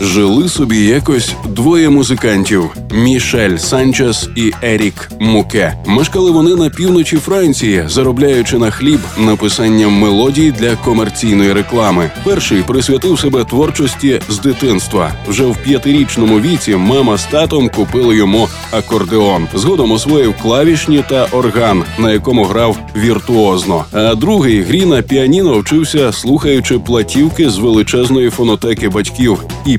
Жили собі якось двоє музикантів Мішель Санчес і Ерік Муке. Мешкали вони на півночі Франції, заробляючи на хліб написанням мелодій для комерційної реклами. Перший присвятив себе творчості з дитинства. Вже в п'ятирічному віці мама з татом купили йому акордеон. Згодом освоїв клавішні та орган, на якому грав віртуозно. А другий грі на піаніно вчився, слухаючи платівки з величезної фонотеки батьків і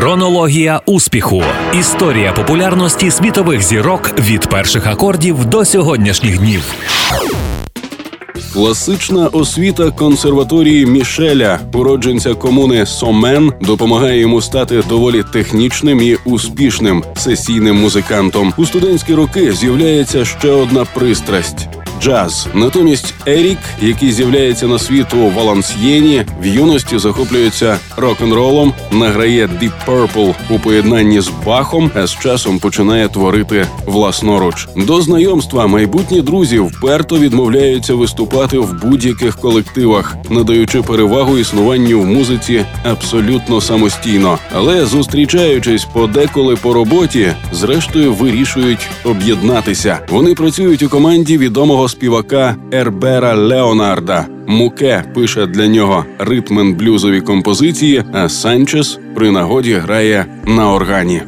Хронологія успіху. Історія популярності світових зірок від перших акордів до сьогоднішніх днів. Класична освіта консерваторії Мішеля, уродженця комуни Сомен, допомагає йому стати доволі технічним і успішним сесійним музикантом. У студентські роки з'являється ще одна пристрасть. Джаз натомість Ерік, який з'являється на світ у Валансьєні, в юності захоплюється рок-н-ролом, награє Deep Purple у поєднанні з Бахом, а з часом починає творити власноруч. До знайомства майбутні друзі вперто відмовляються виступати в будь-яких колективах, надаючи перевагу існуванню в музиці абсолютно самостійно. Але зустрічаючись подеколи по роботі, зрештою вирішують об'єднатися. Вони працюють у команді відомого співака Ербера Леонарда. Муке пише для нього ритмен блюзові композиції, а Санчес при нагоді грає на органі.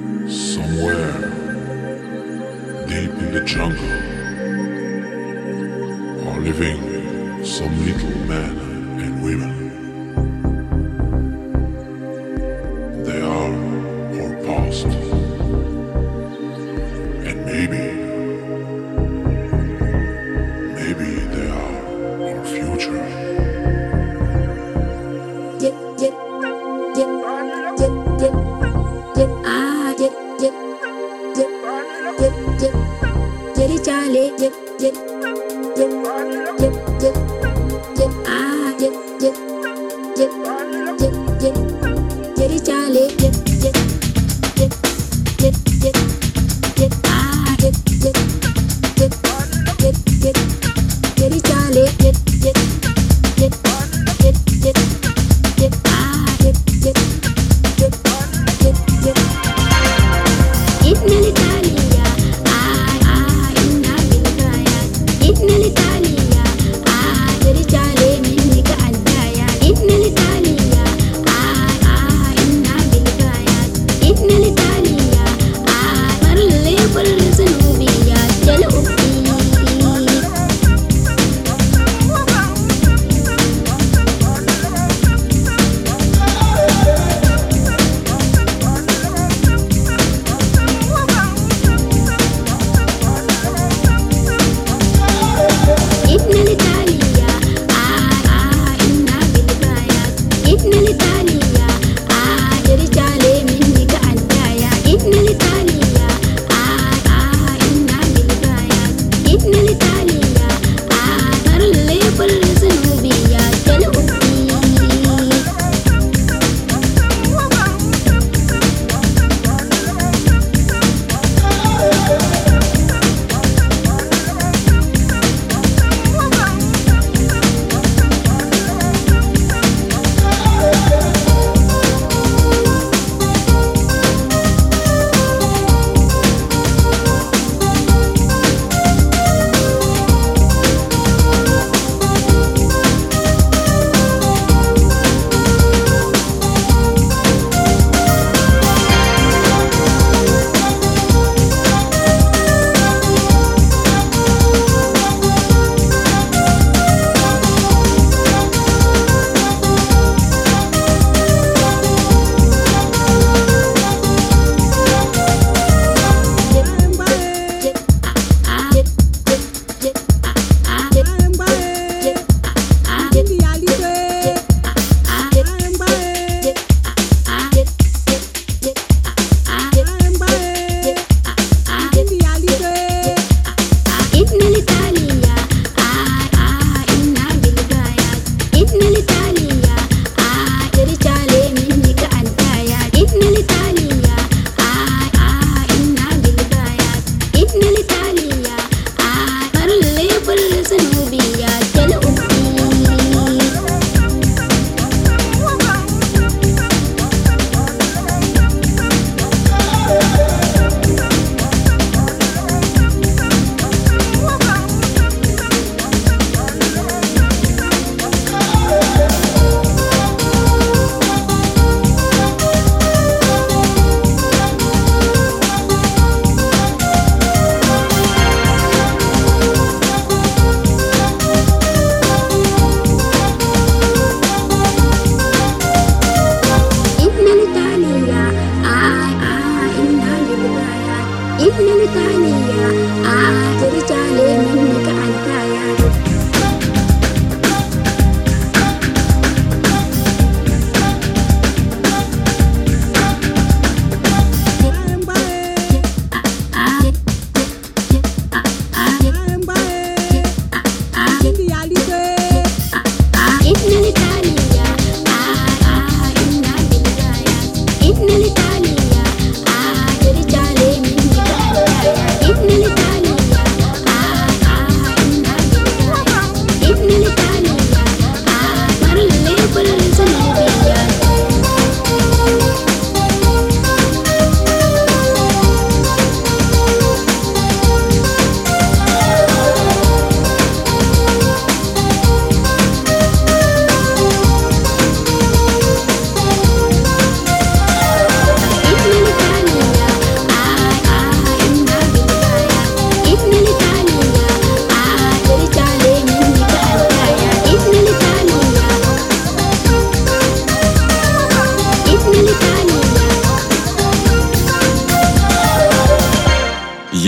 Deep in the jungle living some little men Get it, Charlie. Get, get.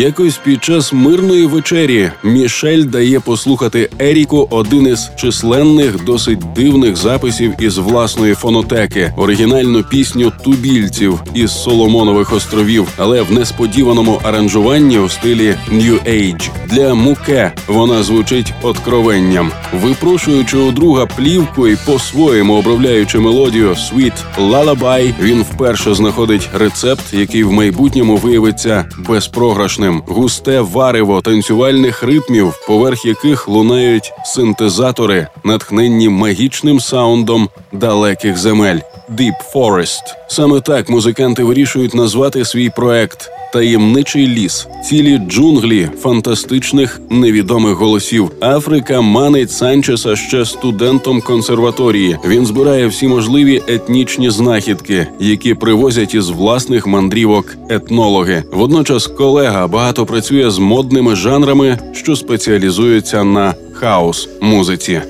Якось під час мирної вечері Мішель дає послухати Еріку один із численних, досить дивних записів із власної фонотеки, оригінальну пісню тубільців із Соломонових островів, але в несподіваному аранжуванні у стилі New Age. Для муке вона звучить откровенням, випрошуючи у друга плівку і по-своєму обробляючи мелодію Sweet Lullaby, він вперше знаходить рецепт, який в майбутньому виявиться безпрограшним. Густе варево танцювальних ритмів, поверх яких лунають синтезатори, натхненні магічним саундом далеких земель. Deep Forest. Саме так музиканти вирішують назвати свій проект. Таємничий ліс, цілі джунглі фантастичних невідомих голосів. Африка манить Санчеса ще студентом консерваторії. Він збирає всі можливі етнічні знахідки, які привозять із власних мандрівок етнологи. Водночас колега багато працює з модними жанрами, що спеціалізуються на хаос музиці.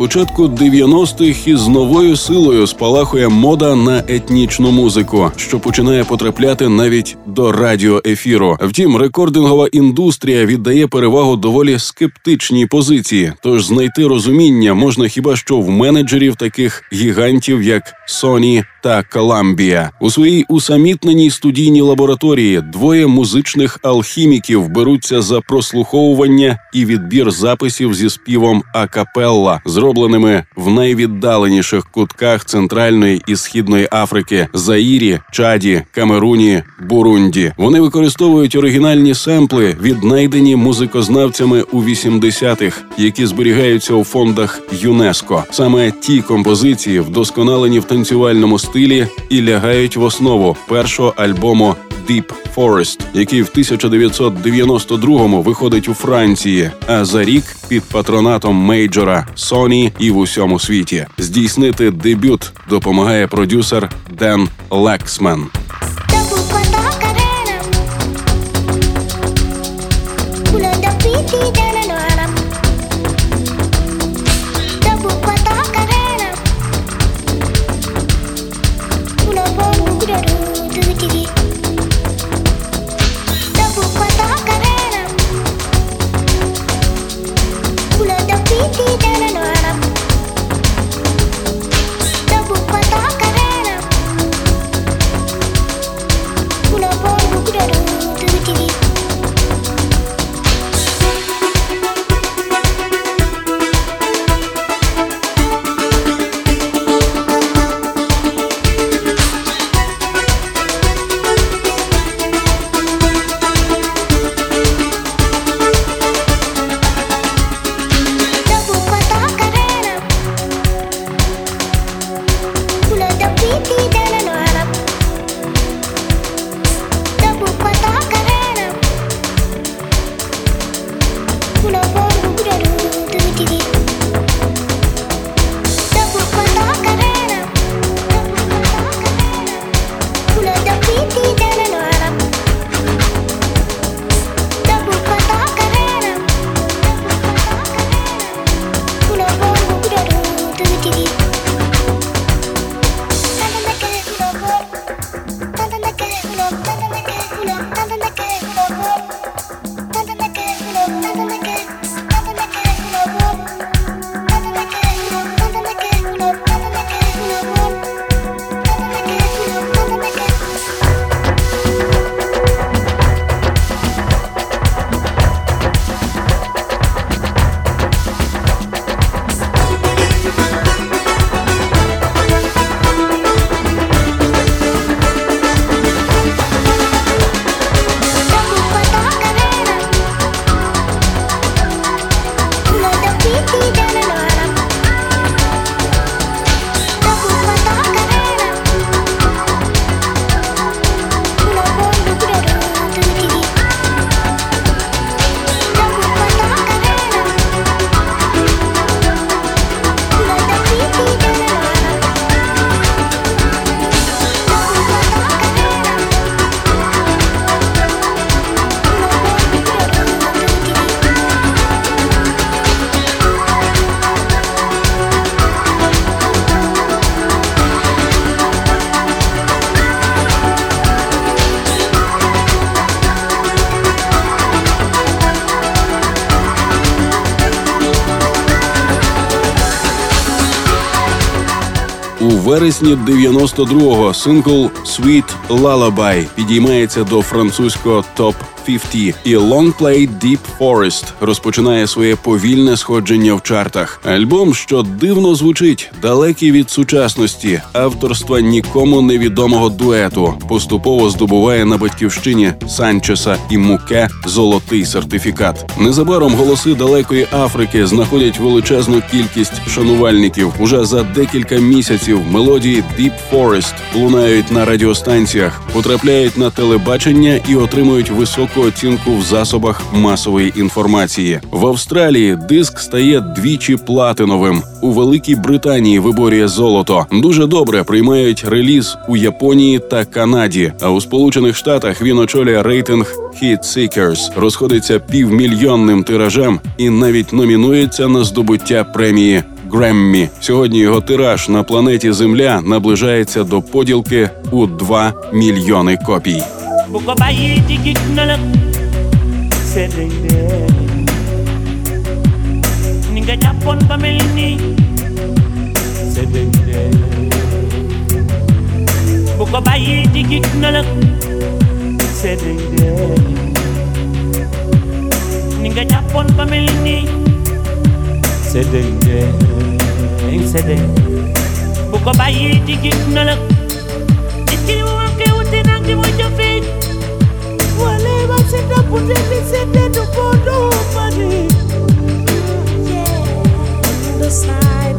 Початку 90-х із новою силою спалахує мода на етнічну музику, що починає потрапляти навіть до радіоефіру. Втім, рекордингова індустрія віддає перевагу доволі скептичній позиції. Тож знайти розуміння можна хіба що в менеджерів таких гігантів, як Sony та Columbia. У своїй усамітненій студійній лабораторії двоє музичних алхіміків беруться за прослуховування і відбір записів зі співом акапелла, зробленими в найвіддаленіших кутках Центральної і Східної Африки, Заїрі, Чаді, Камеруні, Бурунді. Вони використовують оригінальні семпли, віднайдені музикознавцями у 80-х, які зберігаються у фондах ЮНЕСКО. Саме ті композиції, вдосконалені в танцювальному стилі, і лягають в основу першого альбому Deep Forest, який в 1992-му виходить у Франції, а за рік під патронатом мейджора Sony і в усьому світі. Здійснити дебют допомагає продюсер Ден Лексмен. У вересні 92-го сингл «Sweet Lullaby» підіймається до французького топ 50 і Long Play Deep Forest розпочинає своє повільне сходження в чартах. Альбом, що дивно звучить, далекий від сучасності, авторства нікому невідомого дуету, поступово здобуває на батьківщині Санчеса і Муке золотий сертифікат. Незабаром голоси далекої Африки знаходять величезну кількість шанувальників. Уже за декілька місяців мелодії Deep Forest лунають на радіостанціях, потрапляють на телебачення і отримують високу оцінку в засобах масової інформації. В Австралії диск стає двічі платиновим. У Великій Британії виборює золото. Дуже добре приймають реліз у Японії та Канаді. А у Сполучених Штатах він очолює рейтинг Hit Seekers, розходиться півмільйонним тиражем і навіть номінується на здобуття премії Греммі. Сьогодні його тираж на планеті Земля наближається до поділки у 2 мільйони копій. buka bayi digit nalap serende ninga japon pamelni serende buka bayi digit nalap serende ninga japon pamelni serende serende buka bayi digit nalap Understand.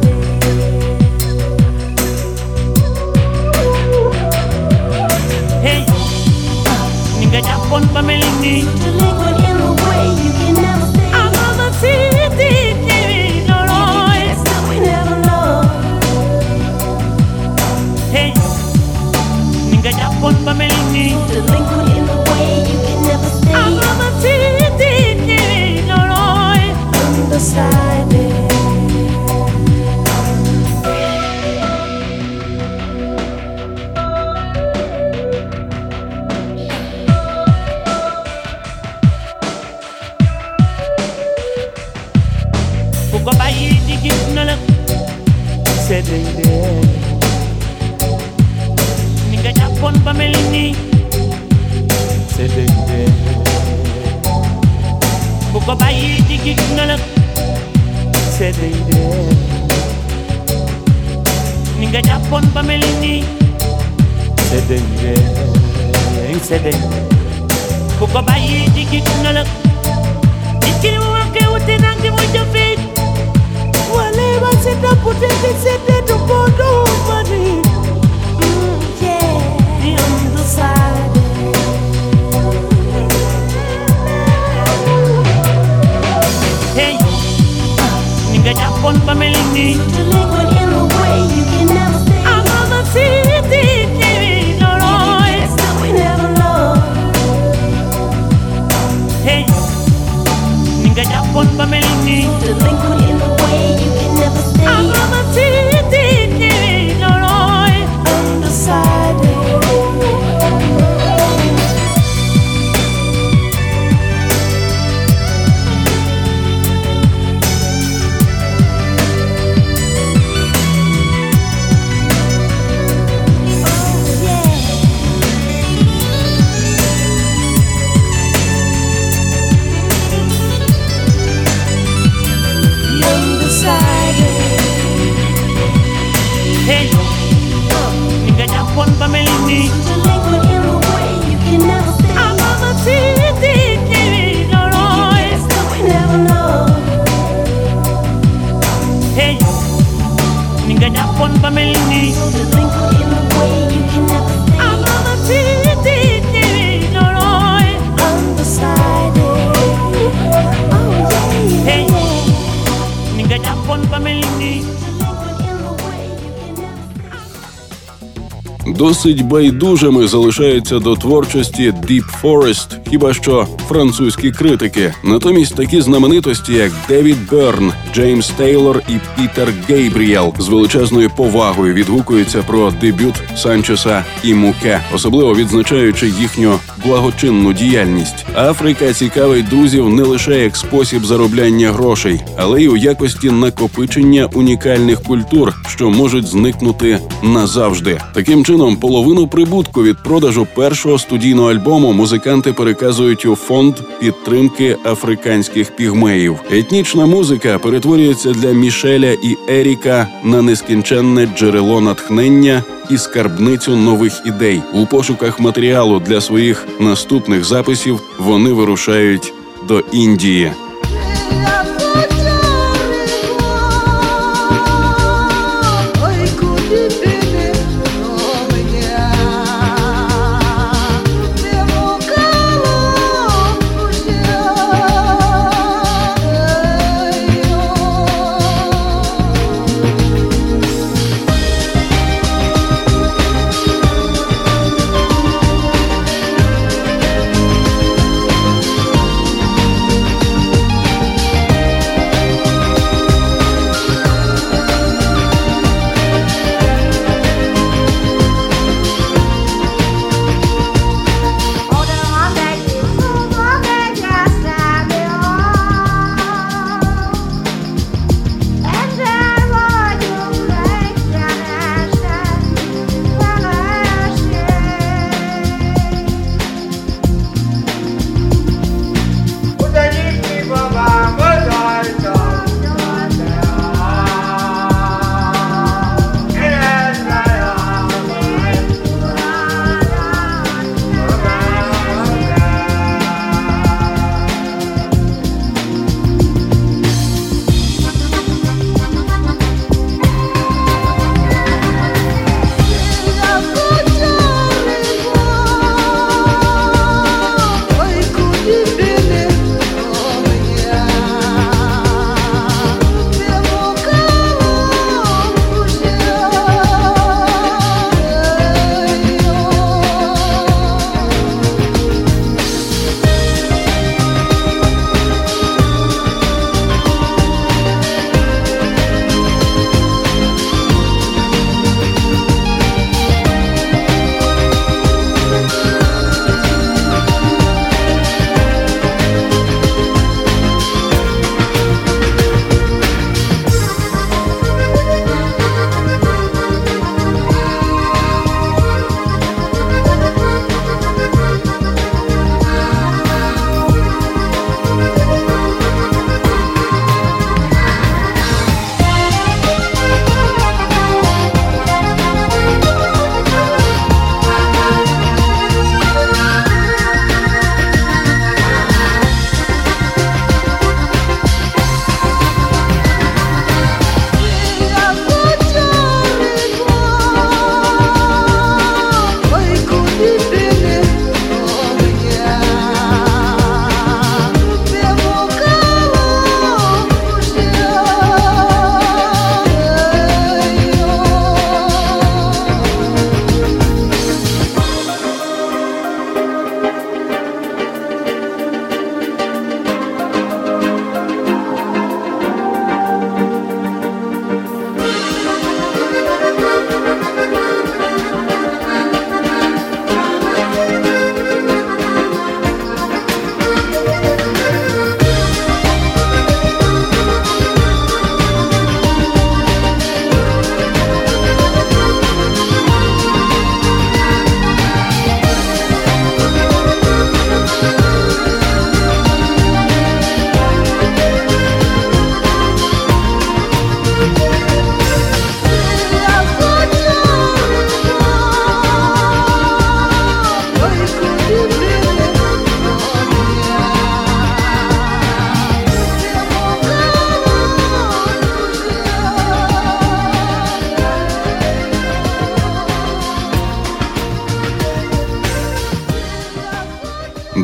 Досить байдужими залишаються до творчості Deep Forest хіба що французькі критики. Натомість такі знаменитості, як Девід Берн, Джеймс Тейлор і Пітер Гейбріел з величезною повагою відгукуються про дебют Санчеса і Муке, особливо відзначаючи їхню благочинну діяльність. Африка цікавить друзів не лише як спосіб заробляння грошей, але й у якості накопичення унікальних культур, що можуть зникнути назавжди. Таким чином, половину прибутку від продажу першого студійного альбому музиканти переказують у фонд підтримки африканських пігмеїв. Етнічна музика перетворюється для Мішеля і Еріка на нескінченне джерело натхнення і скарбницю нових ідей. У пошуках матеріалу для своїх наступних записів вони вирушають до Індії.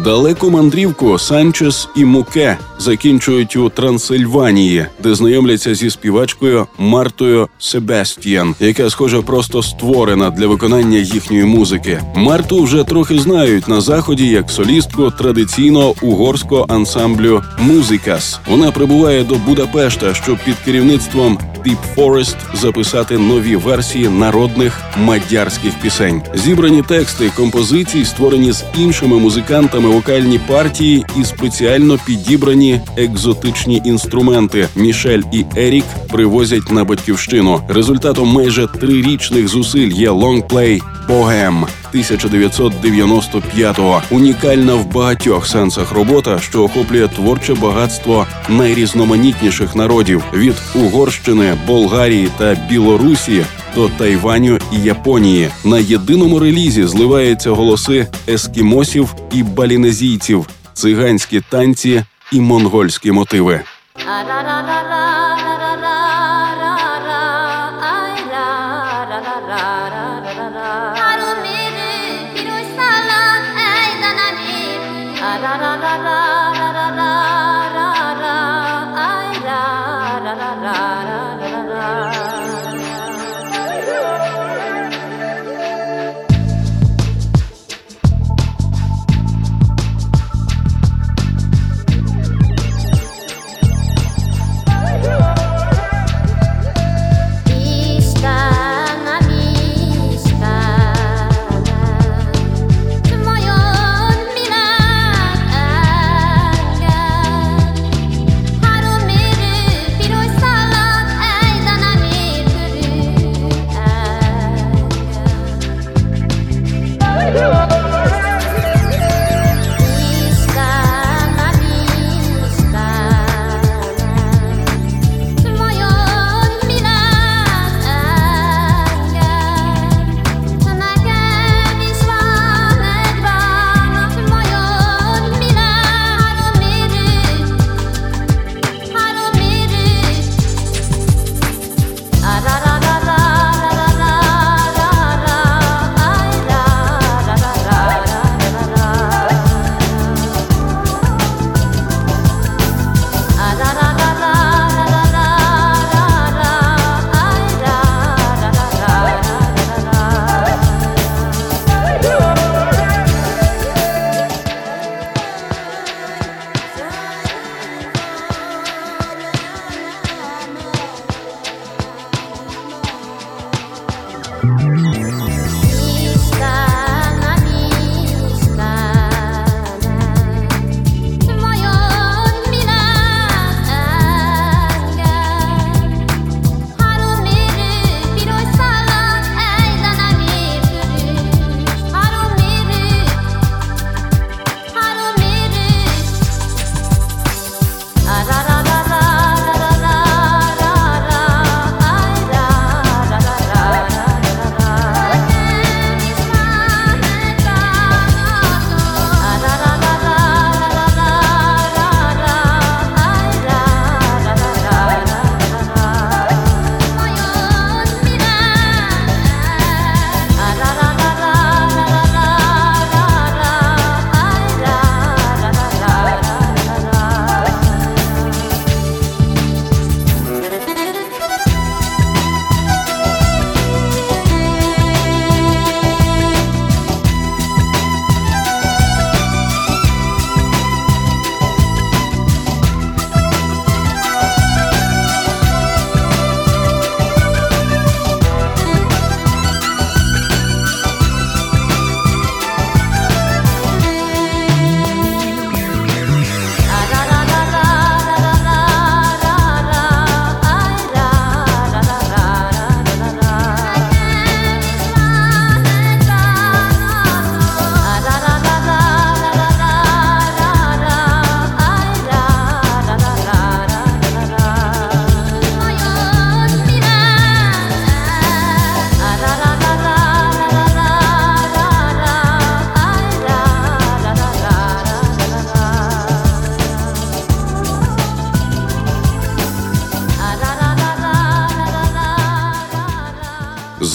Далеку мандрівку Санчес і Муке закінчують у Трансильванії, де знайомляться зі співачкою Мартою Себастьян, яка схоже просто створена для виконання їхньої музики. Марту вже трохи знають на заході як солістку традиційного угорського ансамблю Музикас. Вона прибуває до Будапешта, щоб під керівництвом Deep Forest записати нові версії народних мадярських пісень. Зібрані тексти композицій створені з іншими музикантами вокальні партії і спеціально підібрані екзотичні інструменти. Мішель і Ерік привозять на батьківщину. Результатом майже трирічних зусиль є лонгплей Богем 1995-го. Унікальна в багатьох сенсах робота, що охоплює творче багатство найрізноманітніших народів від Угорщини, Болгарії та Білорусі до Тайваню і Японії. На єдиному релізі зливаються голоси ескімосів і балінезійців, циганські танці і монгольські мотиви.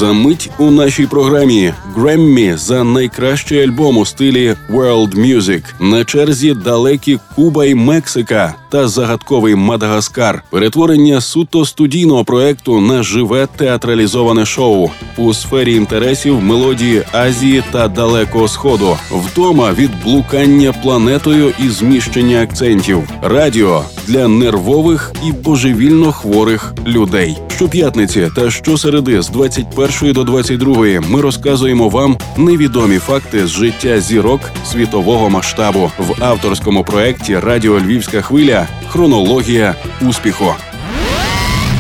За мить у нашій програмі Греммі за найкращий альбом у стилі World Music. На черзі далекі Куба і Мексика та загадковий Мадагаскар. Перетворення суто студійного проекту на живе театралізоване шоу у сфері інтересів мелодії Азії та Далекого Сходу. Вдома від блукання планетою і зміщення акцентів. Радіо для нервових і божевільно хворих людей. Щоп'ятниці та щосереди з 21 до 22 ми розказуємо вам невідомі факти з життя зірок світового масштабу. В авторському проєкті Радіо Львівська хвиля. Хронологія успіху.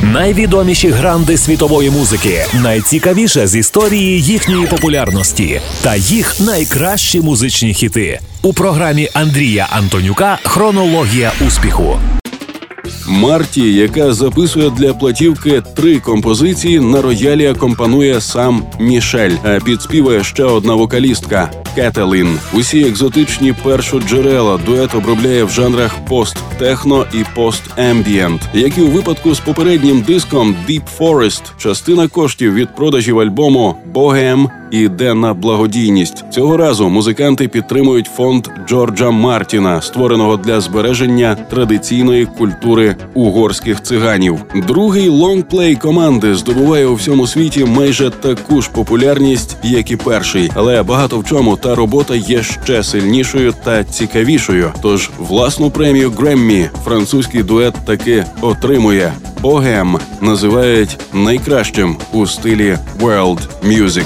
Найвідоміші гранди світової музики, найцікавіше з історії їхньої популярності та їх найкращі музичні хіти. У програмі Андрія Антонюка Хронологія успіху. Марті, яка записує для платівки три композиції, на роялі акомпанує сам Мішель, а підспівує ще одна вокалістка Кетелін. Усі екзотичні першоджерела дует обробляє в жанрах пост-техно і пост-ембієнт. Як і у випадку з попереднім диском Deep Forest, частина коштів від продажів альбому Богем іде на благодійність. Цього разу музиканти підтримують фонд Джорджа Мартіна, створеного для збереження традиційної культури угорських циганів. Другий лонгплей команди здобуває у всьому світі майже таку ж популярність, як і перший, але багато в чому та робота є ще сильнішою та цікавішою. Тож власну премію Греммі французький дует таки отримує. Богем називають найкращим у стилі World Music.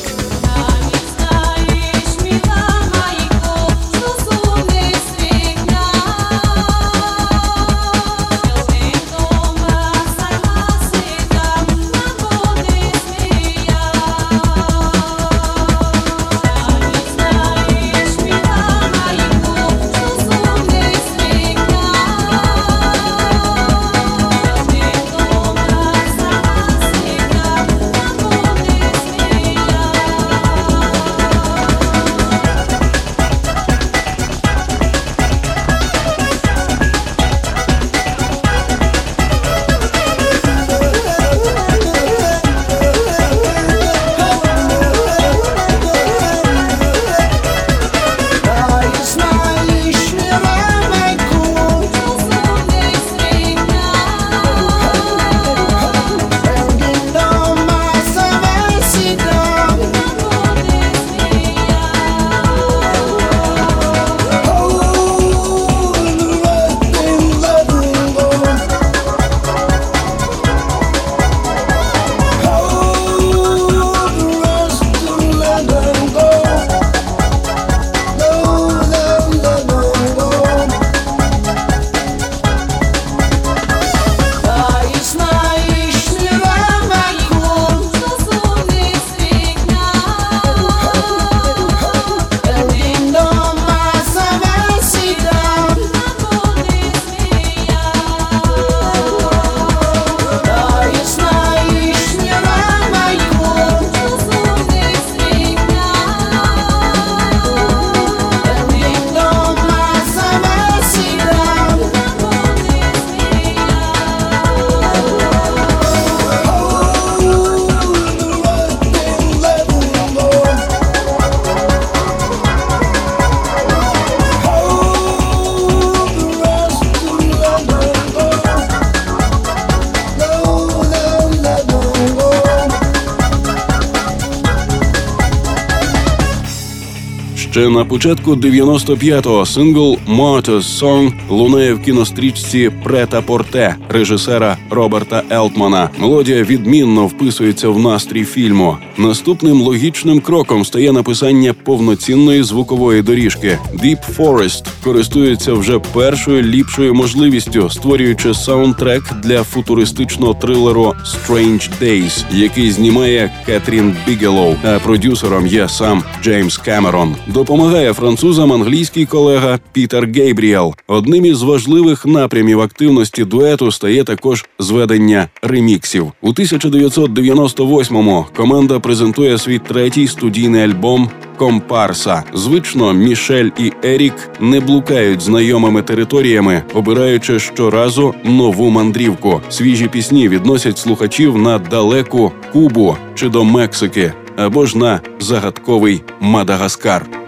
Ще на початку 95-го сингл «Marta's Song» лунає в кінострічці Прета Порте режисера Роберта Елтмана. Мелодія відмінно вписується в настрій фільму. Наступним логічним кроком стає написання повноцінної звукової доріжки. Deep Forest користується вже першою ліпшою можливістю, створюючи саундтрек для футуристичного трилеру Strange Days, який знімає Кетрін Бігелоу, а продюсером є сам Джеймс Кемерон. До Допомагає французам англійський колега Пітер Гейбріел. Одним із важливих напрямів активності дуету стає також зведення реміксів. У 1998-му команда презентує свій третій студійний альбом. Компарса звично Мішель і Ерік не блукають знайомими територіями, обираючи щоразу нову мандрівку. Свіжі пісні відносять слухачів на далеку Кубу чи до Мексики, або ж на загадковий Мадагаскар.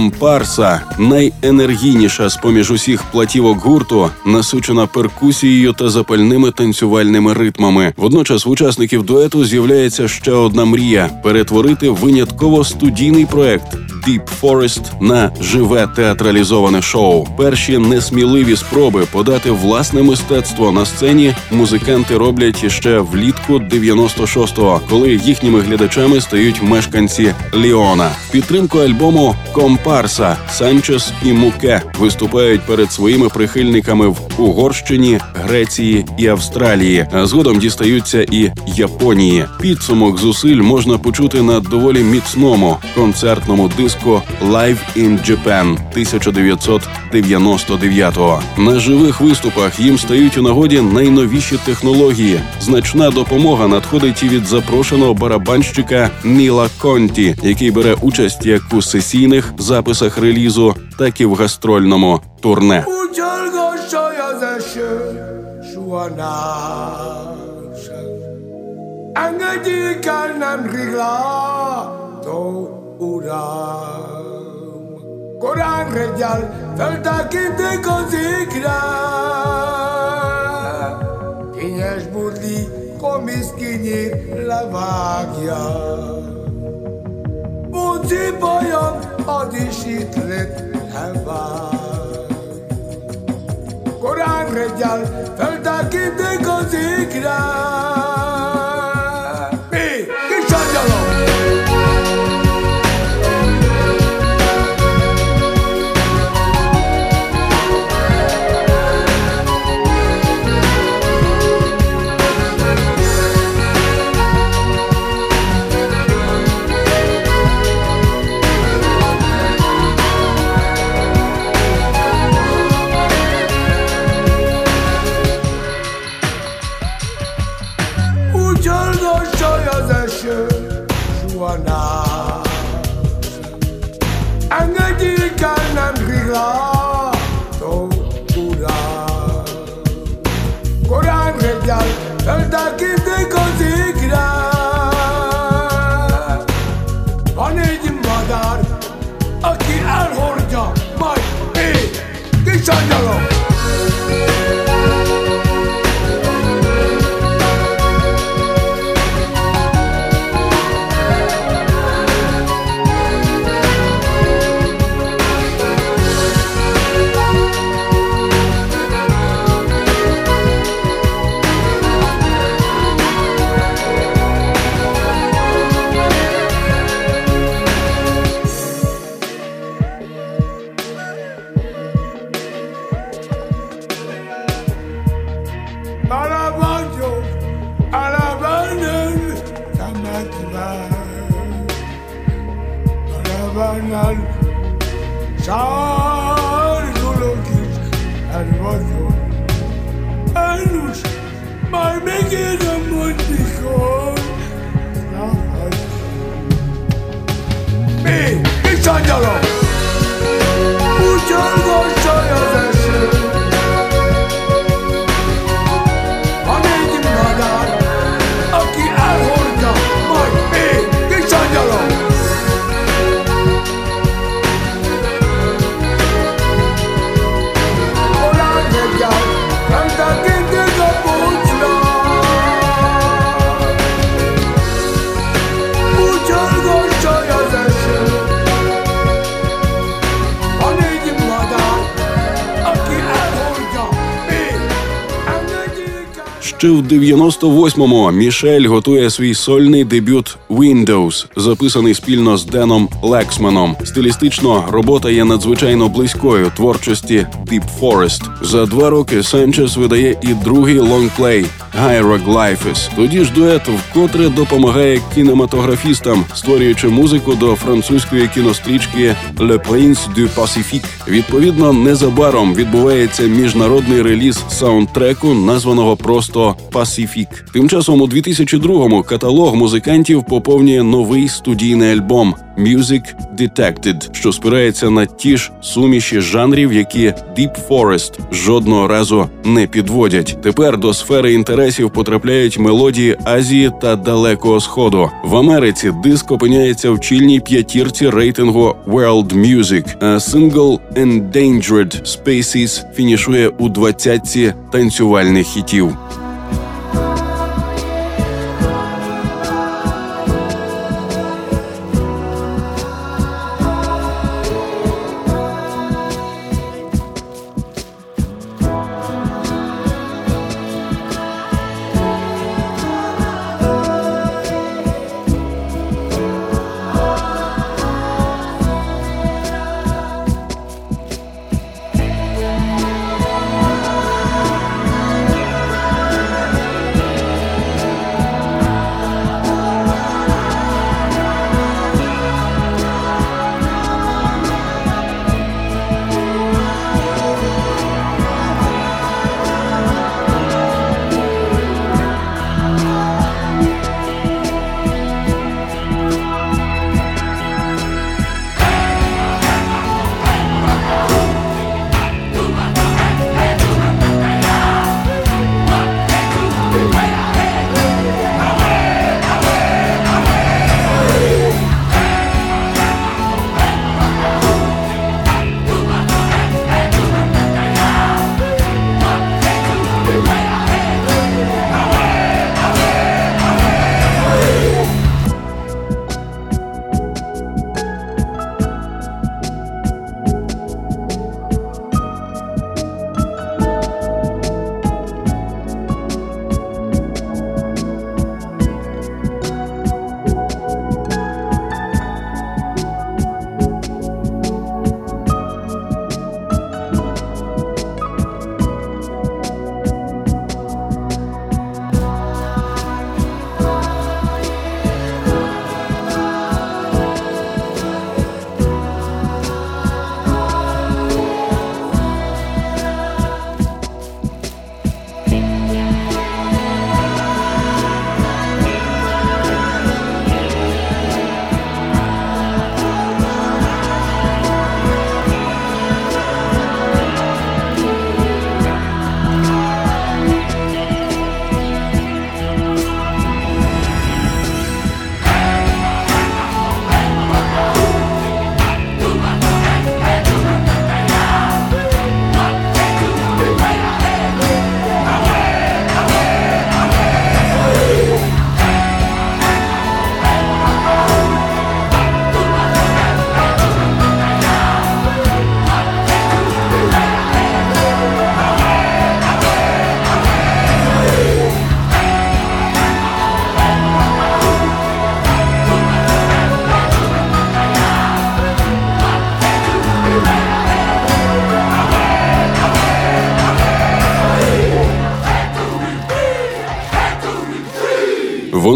Компарса найенергійніша з поміж усіх платівок гурту, насичена перкусією та запальними танцювальними ритмами. Водночас в учасників дуету з'являється ще одна мрія перетворити винятково студійний проект Deep Forest на живе театралізоване шоу. Перші несміливі спроби подати власне мистецтво на сцені музиканти роблять іще влітку 96-го, коли їхніми глядачами стають мешканці Ліона. Підтримку альбому Компарса Санчес і Муке виступають перед своїми прихильниками в Угорщині, Греції і Австралії. А згодом дістаються і Японії. Підсумок зусиль можна почути на доволі міцному концертному диску Live in Japan 1999-го. На живих виступах їм стають у нагоді найновіші технології. Значна допомога надходить і від запрошеного барабанщика Ніла Конті, який бере участь як у сесійних записах релізу, так і в гастрольному турне. Ucsalgassaja az eső, soha uram. Korán reggel feltekintik az égre. Kényes burli, komisz kinyír, levágja. Buci bajom, az is itt lett elvág. Korán reggel feltekintik az égre. 98-му Мішель готує свій сольний дебют Windows, записаний спільно з Деном Лексманом. Стилістично робота є надзвичайно близькою творчості Deep Forest. За два роки Санчес видає і другий лонгплей Hieroglyphs. Тоді ж дует вкотре допомагає кінематографістам, створюючи музику до французької кінострічки Le Prince du Pacifique. Відповідно, незабаром відбувається міжнародний реліз саундтреку, названого просто Pacific. Тим часом у 2002-му каталог музикантів поповнює новий студійний альбом Music Detected, що спирається на ті ж суміші жанрів, які Deep Forest жодного разу не підводять. Тепер до сфери інтересу адресів потрапляють мелодії Азії та Далекого Сходу. В Америці диск опиняється в чільній п'ятірці рейтингу World Music, а сингл Endangered Species фінішує у двадцятці танцювальних хітів.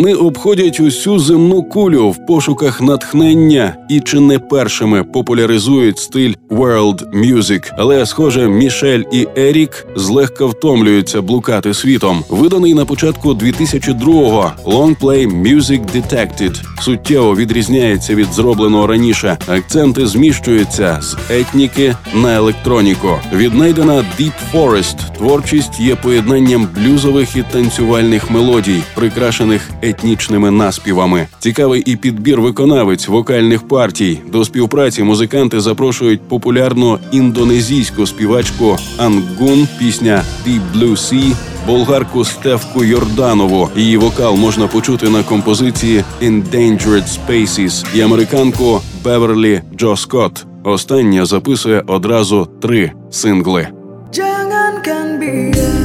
Вони обходять усю земну кулю в пошуках натхнення і чи не першими популяризують стиль world music. Але, схоже, Мішель і Ерік злегка втомлюються блукати світом. Виданий на початку 2002-го Longplay Music Detected суттєво відрізняється від зробленого раніше. Акценти зміщуються з етніки на електроніку. Віднайдена Deep Forest творчість є поєднанням блюзових і танцювальних мелодій, прикрашених етнічними наспівами. Цікавий і підбір виконавець вокальних партій. До співпраці музиканти запрошують популярну індонезійську співачку Ангун, пісня Deep Blue Sea, болгарку Стевку Йорданову. Її вокал можна почути на композиції Endangered Species і американку Беверлі Джо Скотт. Остання записує одразу три сингли. Jangankan biar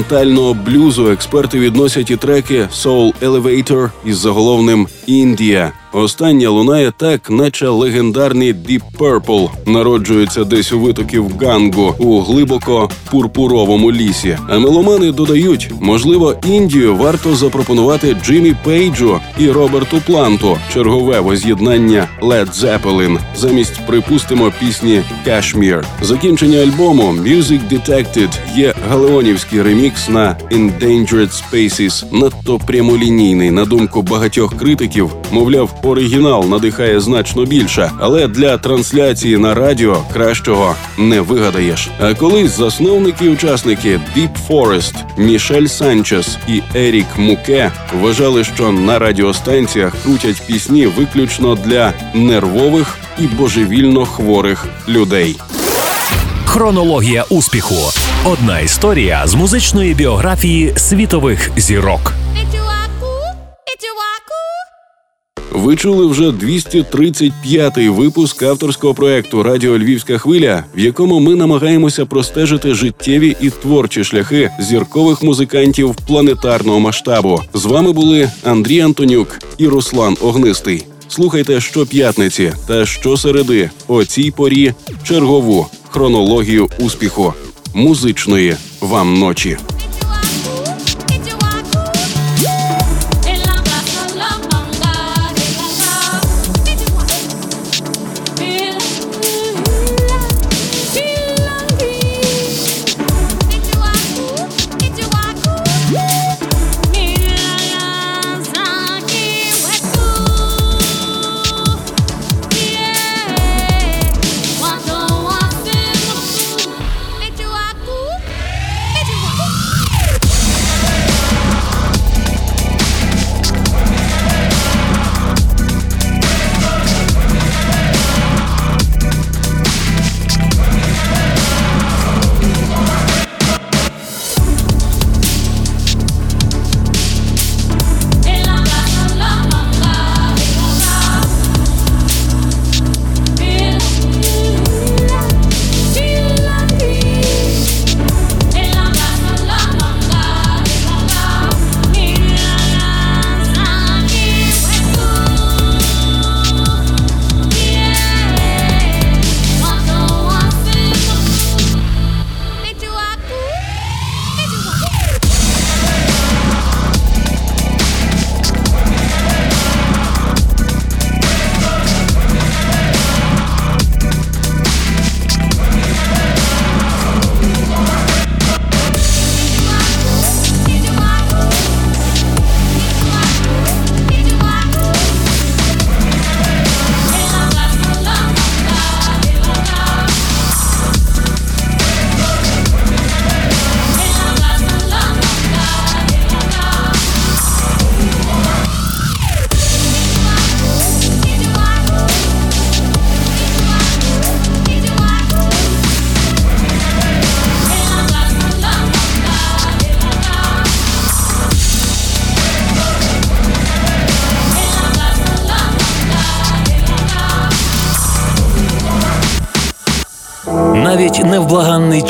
До орієнтального блюзу експерти відносять і треки Soul Elevator із заголовним Індія. Остання лунає так, наче легендарний Deep Purple народжується десь у витоків Гангу у глибоко пурпуровому лісі. А меломани додають, можливо, Індію варто запропонувати Джиммі Пейджу і Роберту Планту чергове воз'єднання Led Zeppelin замість припустимо пісні Кашмір. Закінчення альбому Music Detected є галеонівський ремікс на Endangered Spaces, надто прямолінійний, на думку багатьох критиків. Мовляв, оригінал надихає значно більше, але для трансляції на радіо кращого не вигадаєш. А колись засновники і учасники Deep Forest, Мішель Санчес і Ерік Муке вважали, що на радіостанціях крутять пісні виключно для нервових і божевільно хворих людей. Хронологія успіху. Одна історія з музичної біографії світових зірок. Ви чули вже 235-й випуск авторського проекту Радіо Львівська хвиля, в якому ми намагаємося простежити життєві і творчі шляхи зіркових музикантів планетарного масштабу. З вами були Андрій Антонюк і Руслан Огнистий. Слухайте щоп'ятниці та щосереди о цій порі чергову хронологію успіху музичної вам ночі.